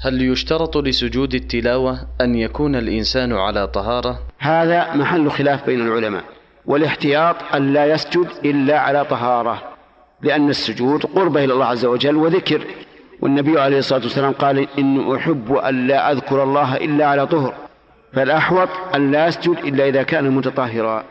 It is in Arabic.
هل يشترط لسجود التلاوة أن يكون الإنسان على طهارة؟ هذا محل خلاف بين العلماء والاحتياط أن لا يسجد إلا على طهارة لأن السجود قربة إلى الله عز وجل وذكر والنبي عليه الصلاة والسلام قال إن أحب أن لا أذكر الله إلا على طهر فالأحوط أن لا يسجد إلا إذا كان متطهرا